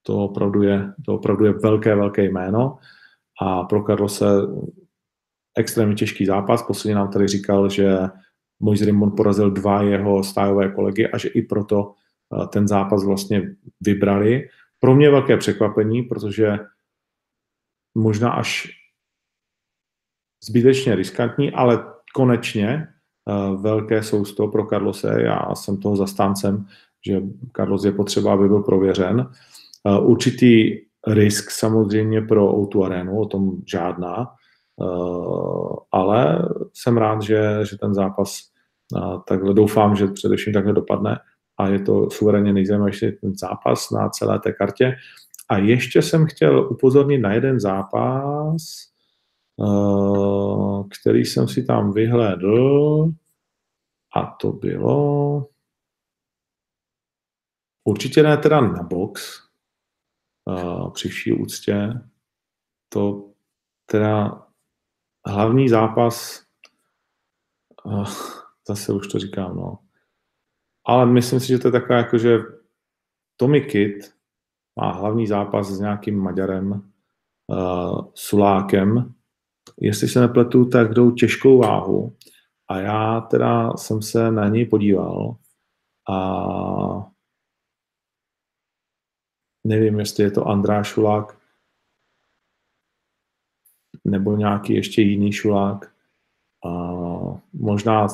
to opravdu je, to opravdu je velké, velké jméno a pro Carlose extrémně těžký zápas. Posledně nám tady říkal, že můj Rimbon porazil dva jeho stájové kolegy a že i proto eh, ten zápas vlastně vybrali. Pro mě velké překvapení, protože možná až zbytečně riskantní, ale konečně Eh, velké sousto pro Carlose. Já jsem toho zastáncem, že Carlos je potřeba, aby byl prověřen. Eh, určitý risk samozřejmě pro O2 Arenu, o tom žádná, ale jsem rád, že, že ten zápas takhle doufám, že především takhle dopadne a je to suverénně nejzajímavější ten zápas na celé té kartě. A ještě jsem chtěl upozornit na jeden zápas, který jsem si tam vyhlédl. A to bylo určitě ne teda na box, při vší úctě. To teda hlavní zápas, uh, zase už to říkám, no. Ale myslím si, že to je taková jako, že Tommy Kidd má hlavní zápas s nějakým Maďarem, uh, Sulákem. Jestli se nepletu, tak jdou těžkou váhu a já teda jsem se na něj podíval a nevím, jestli je to Andrá Šulák nebo nějaký ještě jiný Šulák. A možná,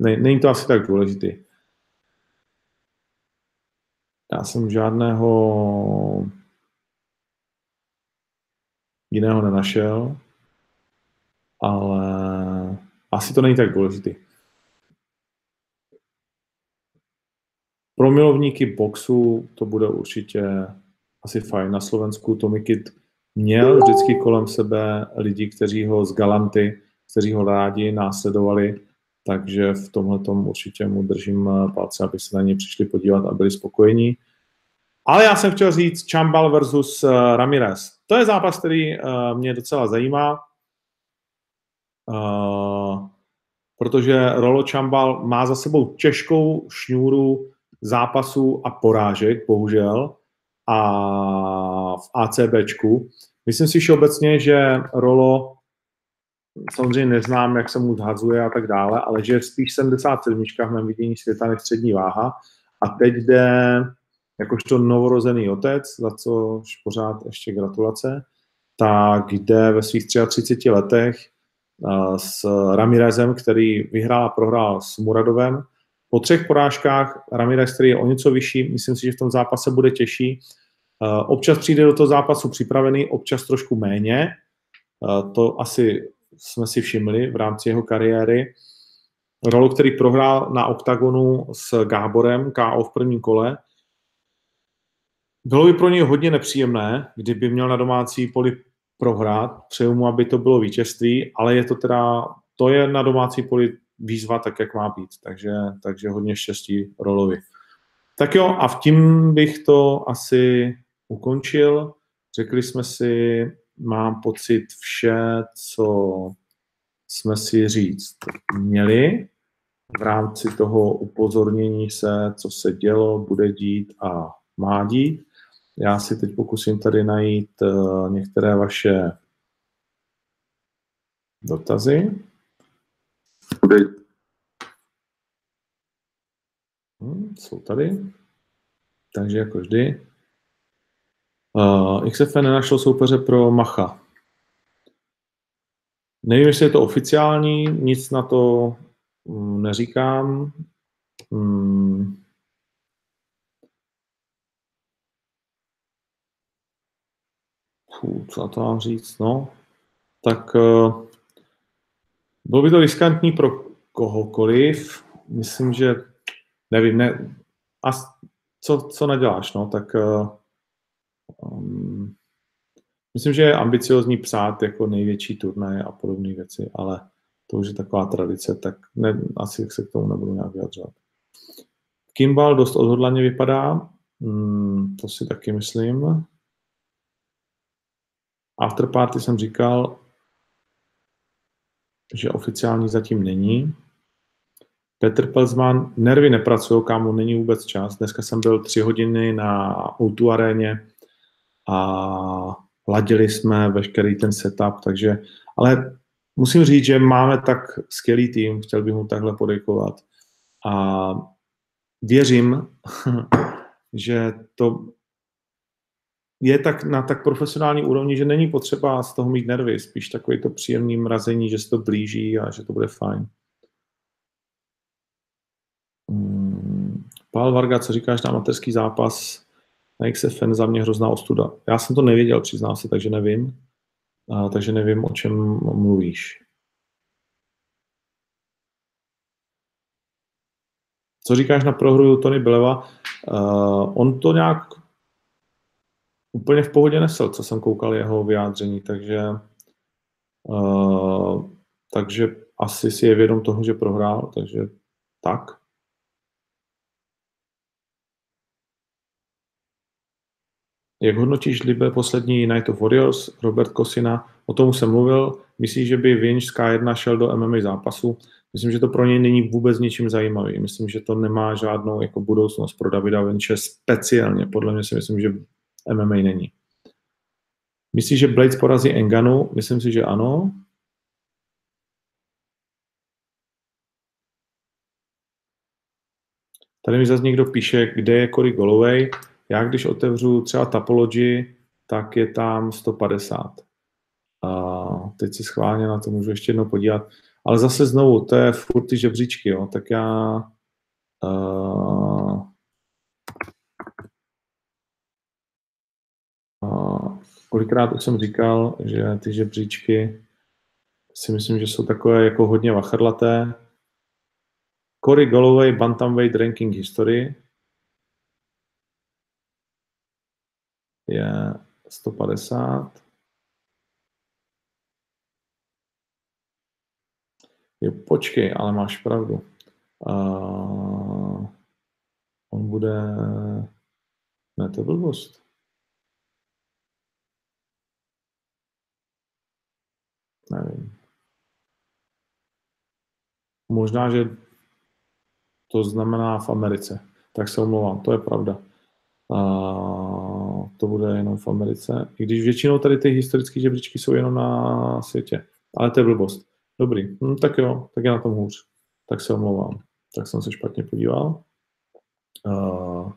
ne, není to asi tak důležitý. Já jsem žádného jiného nenašel, ale asi to není tak důležitý. Pro milovníky boxu to bude určitě asi fajn. Na Slovensku Tommy Kid měl vždycky kolem sebe lidi, kteří ho z Galanty kteří ho rádi následovali, takže v tomhle tom určitě mu držím eh, palce, aby se na ně přišli podívat a byli spokojení. Ale já jsem chtěl říct Chambal versus uh, Ramirez. To je zápas, který uh, mě docela zajímá, protože Rolo Chambal má za sebou těžkou šňůru zápasů a porážek, bohužel, a v ACBčku. Myslím si všeobecně, že Rolo samozřejmě neznám, jak se mu zhazuje a tak dále, ale že je spíš 77 v mém vidění světa než střední váha a teď jde jakožto novorozený otec, za což pořád ještě gratulace, tak jde ve svých 33 letech s Ramirezem, který vyhrál a prohrál s Muradovem. Po třech porážkách Ramirez, který je o něco vyšší, myslím si, že v tom zápase bude těžší. Občas přijde do toho zápasu připravený, občas trošku méně. To asi jsme si všimli v rámci jeho kariéry. Rolu, který prohrál na OKTAGONu s Gáborem, KO v prvním kole. Bylo by pro něj hodně nepříjemné, kdyby měl na domácí poli prohrát. Přeju mu, aby to bylo vítězství, ale je to teda, to je na domácí poli výzva tak, jak má být. Takže, takže hodně štěstí Rolovi. Tak jo, a v tím bych to asi ukončil. Řekli jsme si, mám pocit, vše, co jsme si říct měli v rámci toho upozornění se, co se dělo, bude dít a má dít. Já si teď pokusím tady najít uh, některé vaše dotazy. Hmm, jsou tady. Takže jako vždy. Uh, XFN nenašel soupeře pro Macha. Nevím, jestli je to oficiální, nic na to mm, neříkám. Hmm. Co na to mám říct? No, tak uh, bylo by to riskantní pro kohokoliv. Myslím, že nevím, ne, a co, co neděláš, no, tak uh, Um, myslím, že je ambiciozní psát jako největší turnaje a podobné věci, ale to už je taková tradice, tak ne, asi se k tomu nebudu nějak vyjadřovat. Kimball dost odhodlaně vypadá, hmm, to si taky myslím. Afterparty jsem říkal, že oficiální zatím není. Petr Pelzman, nervy nepracují, kámo, není vůbec čas. Dneska jsem byl tři hodiny na O2 aréně, a ladili jsme veškerý ten setup, takže, ale musím říct, že máme tak skvělý tým, chtěl bych mu takhle poděkovat a věřím, že to je tak na tak profesionální úrovni, že není potřeba z toho mít nervy, spíš takový to příjemný mrazení, že se to blíží a že to bude fajn. Hmm. Pál Varga, co říkáš na mateřský zápas na XFN za mě hrozná ostuda. Já jsem to nevěděl, přiznám se, takže nevím. A, takže nevím, o čem mluvíš. Co říkáš na prohru Tony Beleva? Uh, on to nějak úplně v pohodě nesl, co jsem koukal jeho vyjádření, takže uh, takže asi si je vědom toho, že prohrál, takže tak. Jak hodnotíš Libe poslední Night of Warriors, Robert Kosina? O tom jsem mluvil. Myslíš, že by Vinč z K1 šel do MMA zápasu? Myslím, že to pro něj není vůbec ničím zajímavý. Myslím, že to nemá žádnou jako budoucnost pro Davida Vinče speciálně. Podle mě si myslím, že MMA není. Myslíš, že Blades porazí Enganu? Myslím si, že ano. Tady mi zase někdo píše, kde je Cory Golovej. Já když otevřu třeba Topology, tak je tam 150. A teď si schválně na to můžu ještě jednou podívat. Ale zase znovu, to je furt ty žebříčky, jo. tak já uh, uh, kolikrát už jsem říkal, že ty žebříčky si myslím, že jsou takové jako hodně vachrlaté. Cory Galloway Bantamweight Ranking History, je 150. Jo, počkej, ale máš pravdu. Uh, on bude... Ne, to blbost. Nevím. Možná, že to znamená v Americe. Tak se omlouvám, to je pravda. Uh, to bude jenom v Americe. I když většinou tady ty historické žebříčky jsou jenom na světě. Ale to je blbost. Dobrý. Hm, tak jo, tak je na tom hůř. Tak se omlouvám. Tak jsem se špatně podíval. Uh,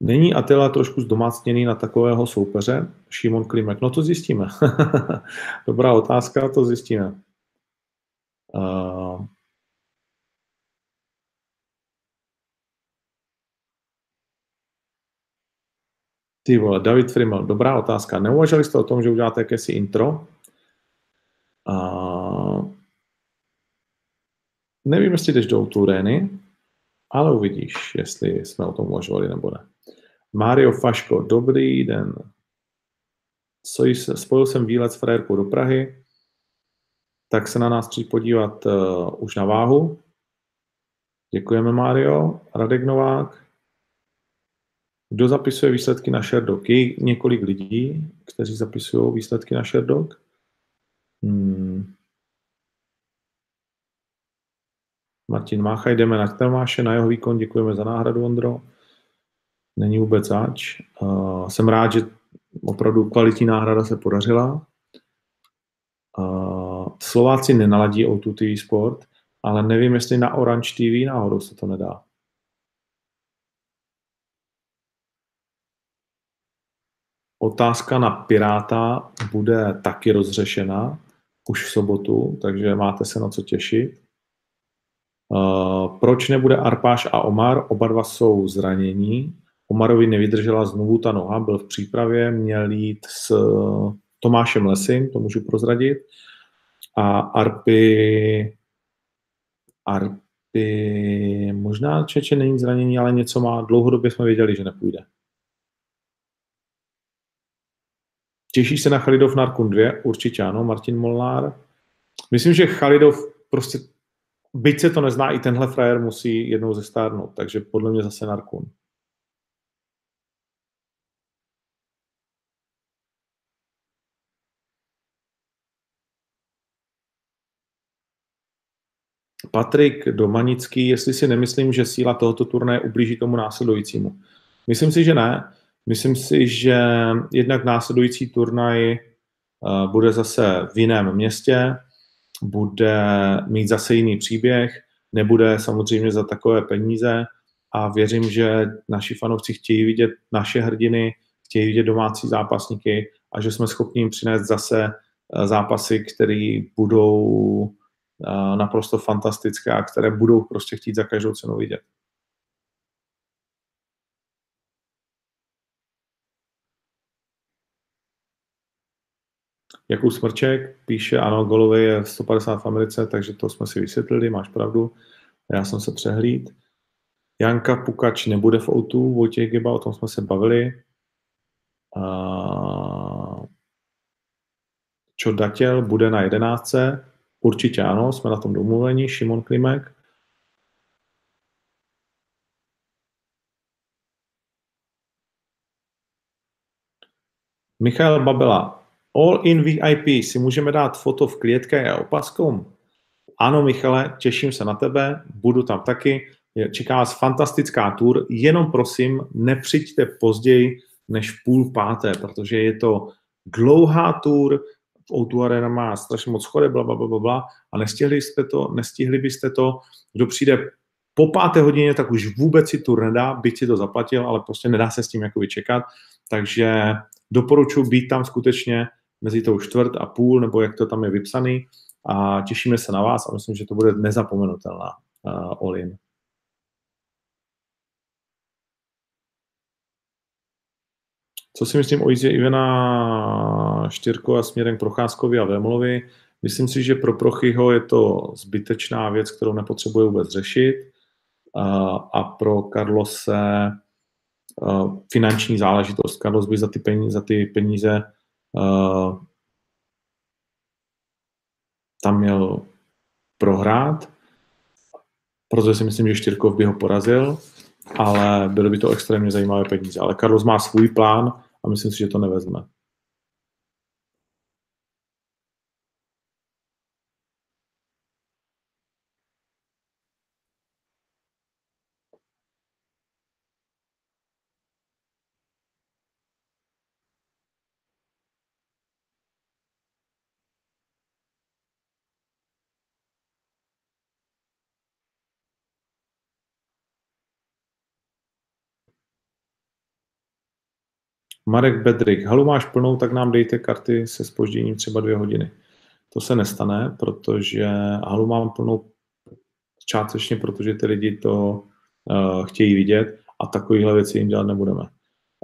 Není Atila trošku zdomácněný na takového soupeře? Šimon Klimek. No to zjistíme. Dobrá otázka, to zjistíme. Uh, Ty vole, David Frimel, dobrá otázka. Neuvažovali jste o tom, že uděláte jakési intro? Uh, nevím, jestli jdeš do Turény, ale uvidíš, jestli jsme o tom uvažovali nebo ne. Mario Faško, dobrý den. Spojil jsem výlet s frajerkou do Prahy, tak se na nás přijít podívat uh, už na váhu. Děkujeme, Mario. Radek Novák. Kdo zapisuje výsledky na Sherdog? Je několik lidí, kteří zapisují výsledky na Sherdog. Hmm. Martin Mácha, jdeme na Tomáše, na jeho výkon, děkujeme za náhradu, Ondro. Není vůbec zač. Uh, jsem rád, že opravdu kvalitní náhrada se podařila. Uh, Slováci nenaladí O2 TV Sport, ale nevím, jestli na Orange TV náhodou se to nedá. Otázka na Piráta bude taky rozřešena už v sobotu, takže máte se na co těšit. Uh, proč nebude Arpáš a Omar? Oba dva jsou zranění. Omarovi nevydržela znovu ta noha, byl v přípravě, měl jít s Tomášem Lesym, to můžu prozradit. A Arpy, Arpy, možná Čeče není zranění, ale něco má, dlouhodobě jsme věděli, že nepůjde. Těšíš se na Chalidov Narkun 2? Určitě ano, Martin Molnár. Myslím, že Chalidov prostě, byť se to nezná, i tenhle frajer musí jednou zestárnout, takže podle mě zase Narkun. Patrik Domanický, jestli si nemyslím, že síla tohoto turnaje ublíží tomu následujícímu. Myslím si, že ne. Myslím si, že jednak následující turnaj eh, bude zase v jiném městě, bude mít zase jiný příběh, nebude samozřejmě za takové peníze a věřím, že naši fanoušci chtějí vidět naše hrdiny, chtějí vidět domácí zápasníky a že jsme schopni jim přinést zase eh, zápasy, které budou eh, naprosto fantastické a které budou prostě chtít za každou cenu vidět. Jakub Smrček píše, ano, golový je 150 v Americe, takže to jsme si vysvětlili, máš pravdu. Já jsem se přehlíd. Janka Pukač nebude v O2, Vojtěch Giba, o tom jsme se bavili. Uh, Čo Datěl bude na jedenáctce, určitě ano, jsme na tom domluveni, Šimon Klimek. Michal Babela, All in VIP si můžeme dát foto v klietke a opaskom? Ano, Michale, těším se na tebe, budu tam taky. Čeká vás fantastická tour, jenom prosím, nepřiďte později než půl páté, protože je to dlouhá tour, v O2 Arena má strašně moc chode, bla, bla, bla, bla, a nestihli jste to, nestihli byste to, kdo přijde po páté hodině, tak už vůbec si tour nedá, byť si to zaplatil, ale prostě nedá se s tím jako vyčekat, takže doporučuji být tam skutečně mezi tou čtvrt a půl, nebo jak to tam je vypsaný a těšíme se na vás a myslím, že to bude nezapomenutelná uh, all-in. Co si myslím o jízdě Ivena Štyrko a směrem k Procházkovi a Vémolovi? Myslím si, že pro Prochyho je to zbytečná věc, kterou nepotřebuje vůbec řešit. A pro Karlose uh, finanční záležitost. Carlos by za ty peníze, za ty peníze uh, tam měl prohrát, protože si myslím, že Štyrkov by ho porazil, ale byly by to extrémně zajímavé peníze. Ale Carlos má svůj plán a myslím si, že to nevezme. Marek Bedrik, halu máš plnou, tak nám dejte karty se spožděním třeba dvě hodiny. To se nestane, protože halu mám plnou částečně, protože ty lidi to uh, chtějí vidět a takovéhle věci jim dělat nebudeme.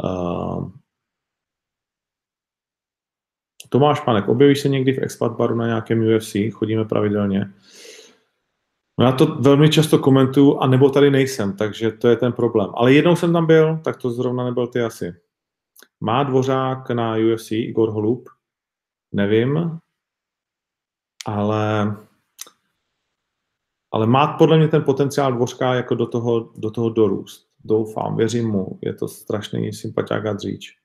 Uh, Tomáš Panek, objevíš se někdy v expat baru na nějakém UFC? Chodíme pravidelně. No já to velmi často komentuju a nebo tady nejsem, takže to je ten problém. Ale jednou jsem tam byl, tak to zrovna nebyl ty asi. Má Dvořák na UFC Igor Holub? Nevím, ale, ale má podle mě ten potenciál Dvořka jako do toho, do toho dorůst. Doufám, věřím mu, je to strašný sympatiák a dříč.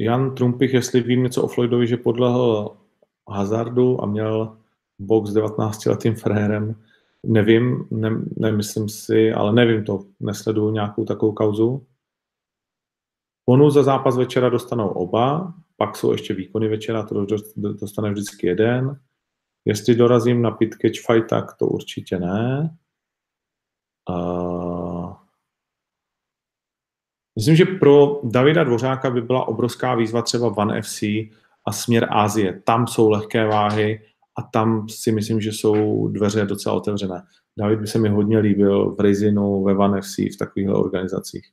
Jan Trumpich, jestli vím něco o Floydovi, že podlehl hazardu a měl box s 19-letým frérem, nevím, ne, nemyslím si, ale nevím to, nesleduju nějakou takovou kauzu. Bonus za zápas večera dostanou oba, pak jsou ještě výkony večera, to dostane vždycky jeden. Jestli dorazím na pit catch fight, tak to určitě ne. Uh, Myslím, že pro Davida Dvořáka by byla obrovská výzva třeba One FC a směr Ázie. Tam jsou lehké váhy a tam si myslím, že jsou dveře docela otevřené. David by se mi hodně líbil v Rizinu, ve One FC, v takovýchhle organizacích.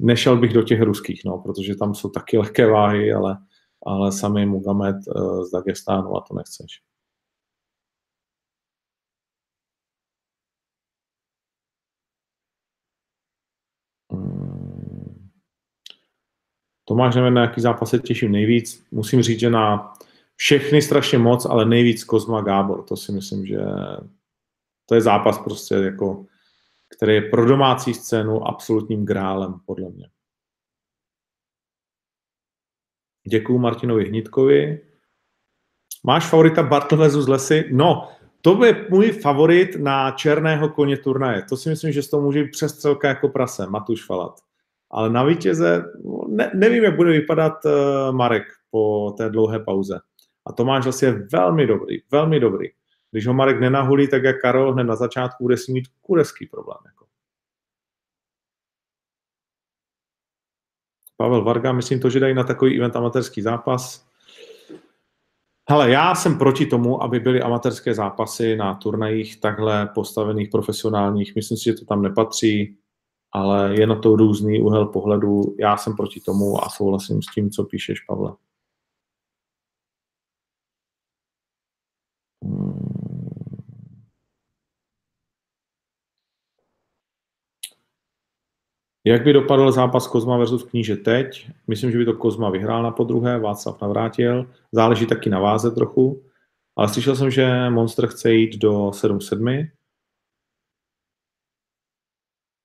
Nešel bych do těch ruských, no, protože tam jsou taky lehké váhy, ale, ale sami Mugamed uh, z Dagestánu a to nechceš. Tomáš nevím, na jaký zápas se těším nejvíc. Musím říct, že na všechny strašně moc, ale nejvíc Kozma Gábor. To si myslím, že to je zápas prostě jako, který je pro domácí scénu absolutním grálem, podle mě. Děkuju Martinovi Hnitkovi. Máš favorita Bartlezu z Lesy? No, to je můj favorit na černého koně turnaje. To si myslím, že z toho může přestřelka jako prase, Matuš Falat. Ale na vítěze ne, nevím, jak bude vypadat uh, Marek po té dlouhé pauze. A Tomáš zase je velmi dobrý, velmi dobrý. Když ho Marek nenahulí, tak jak Karol hned na začátku bude si mít kureský problém. Jako. Pavel Varga, myslím to, že dají na takový event amatérský zápas. Hele, já jsem proti tomu, aby byly amatérské zápasy na turnajích takhle postavených profesionálních. Myslím si, že to tam nepatří ale je na to různý úhel pohledu. Já jsem proti tomu a souhlasím s tím, co píšeš, Pavle. Hmm. Jak by dopadl zápas Kozma versus Kníže teď? Myslím, že by to Kozma vyhrál na podruhé, Václav navrátil. Záleží taky na váze trochu. Ale slyšel jsem, že Monster chce jít do 7-7.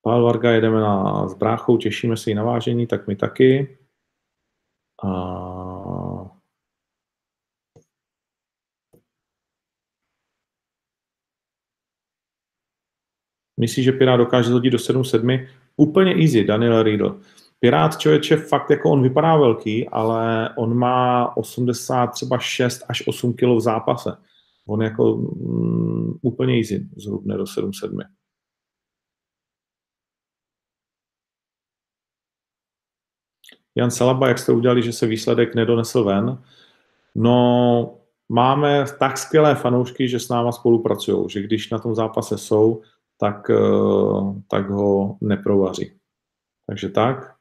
Pavel Varga jedeme na, s bráchou, těšíme se i na vážení, tak my taky. A... Myslíš, že Pirát dokáže zhodit do 7-7? Úplně easy, Daniel Riedl. Pirát člověče fakt jako on vypadá velký, ale on má 80 třeba 6 až 8 kg v zápase. On jako mm, úplně easy zhrubne do 7-7. Jan Salaba, jak jste udělali, že se výsledek nedonesl ven? No, máme tak skvělé fanoušky, že s náma spolupracují, že když na tom zápase jsou, tak, eh, tak ho neprovaří. Takže tak.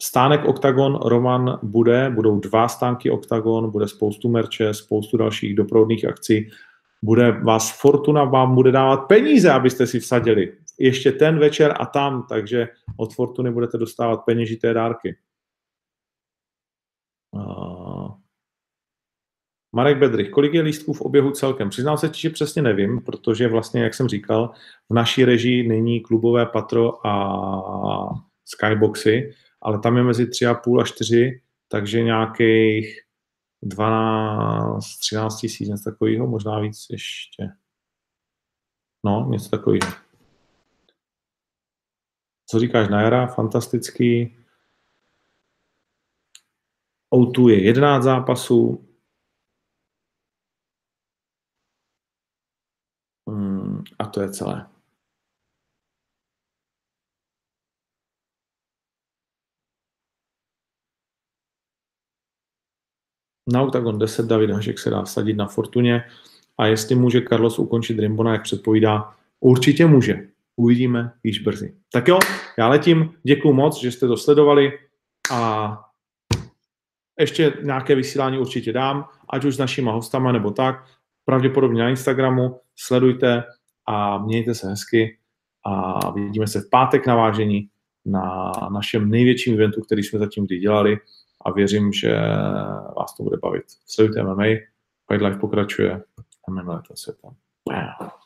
Stánek Octagon Roman bude, budou dva stánky Octagon, bude spoustu merče, spoustu dalších doprovodných akcí. Bude vás Fortuna vám bude dávat peníze, abyste si vsadili. Ještě ten večer a tam, takže od Fortuny budete dostávat peněžité dárky. Marek Bedrich, kolik je lístků v oběhu celkem? Přiznám se, že přesně nevím, protože vlastně, jak jsem říkal, v naší režii není klubové patro a skyboxy, ale tam je mezi 3,5 a 4, takže nějakých 12, 13 tisíc, něco takového, možná víc ještě. No, něco takového. Co říkáš na jara? Fantastický. O2 je 11 zápasů. Hmm, a to je celé. Na Octagon 10 David Hašek se dá sadit na Fortuně a jestli může Carlos ukončit Rimbona, jak předpovídá, určitě může. Uvidíme již brzy. Tak jo, já letím. Děkuji moc, že jste to sledovali a ještě nějaké vysílání určitě dám, ať už s našimi hostama nebo tak. Pravděpodobně na Instagramu. Sledujte a mějte se hezky a vidíme se v pátek na vážení na našem největším eventu, který jsme zatím kdy dělali a věřím, že vás to bude bavit. Sledujte MMA, Fight Life pokračuje a MMA to světa. Wow.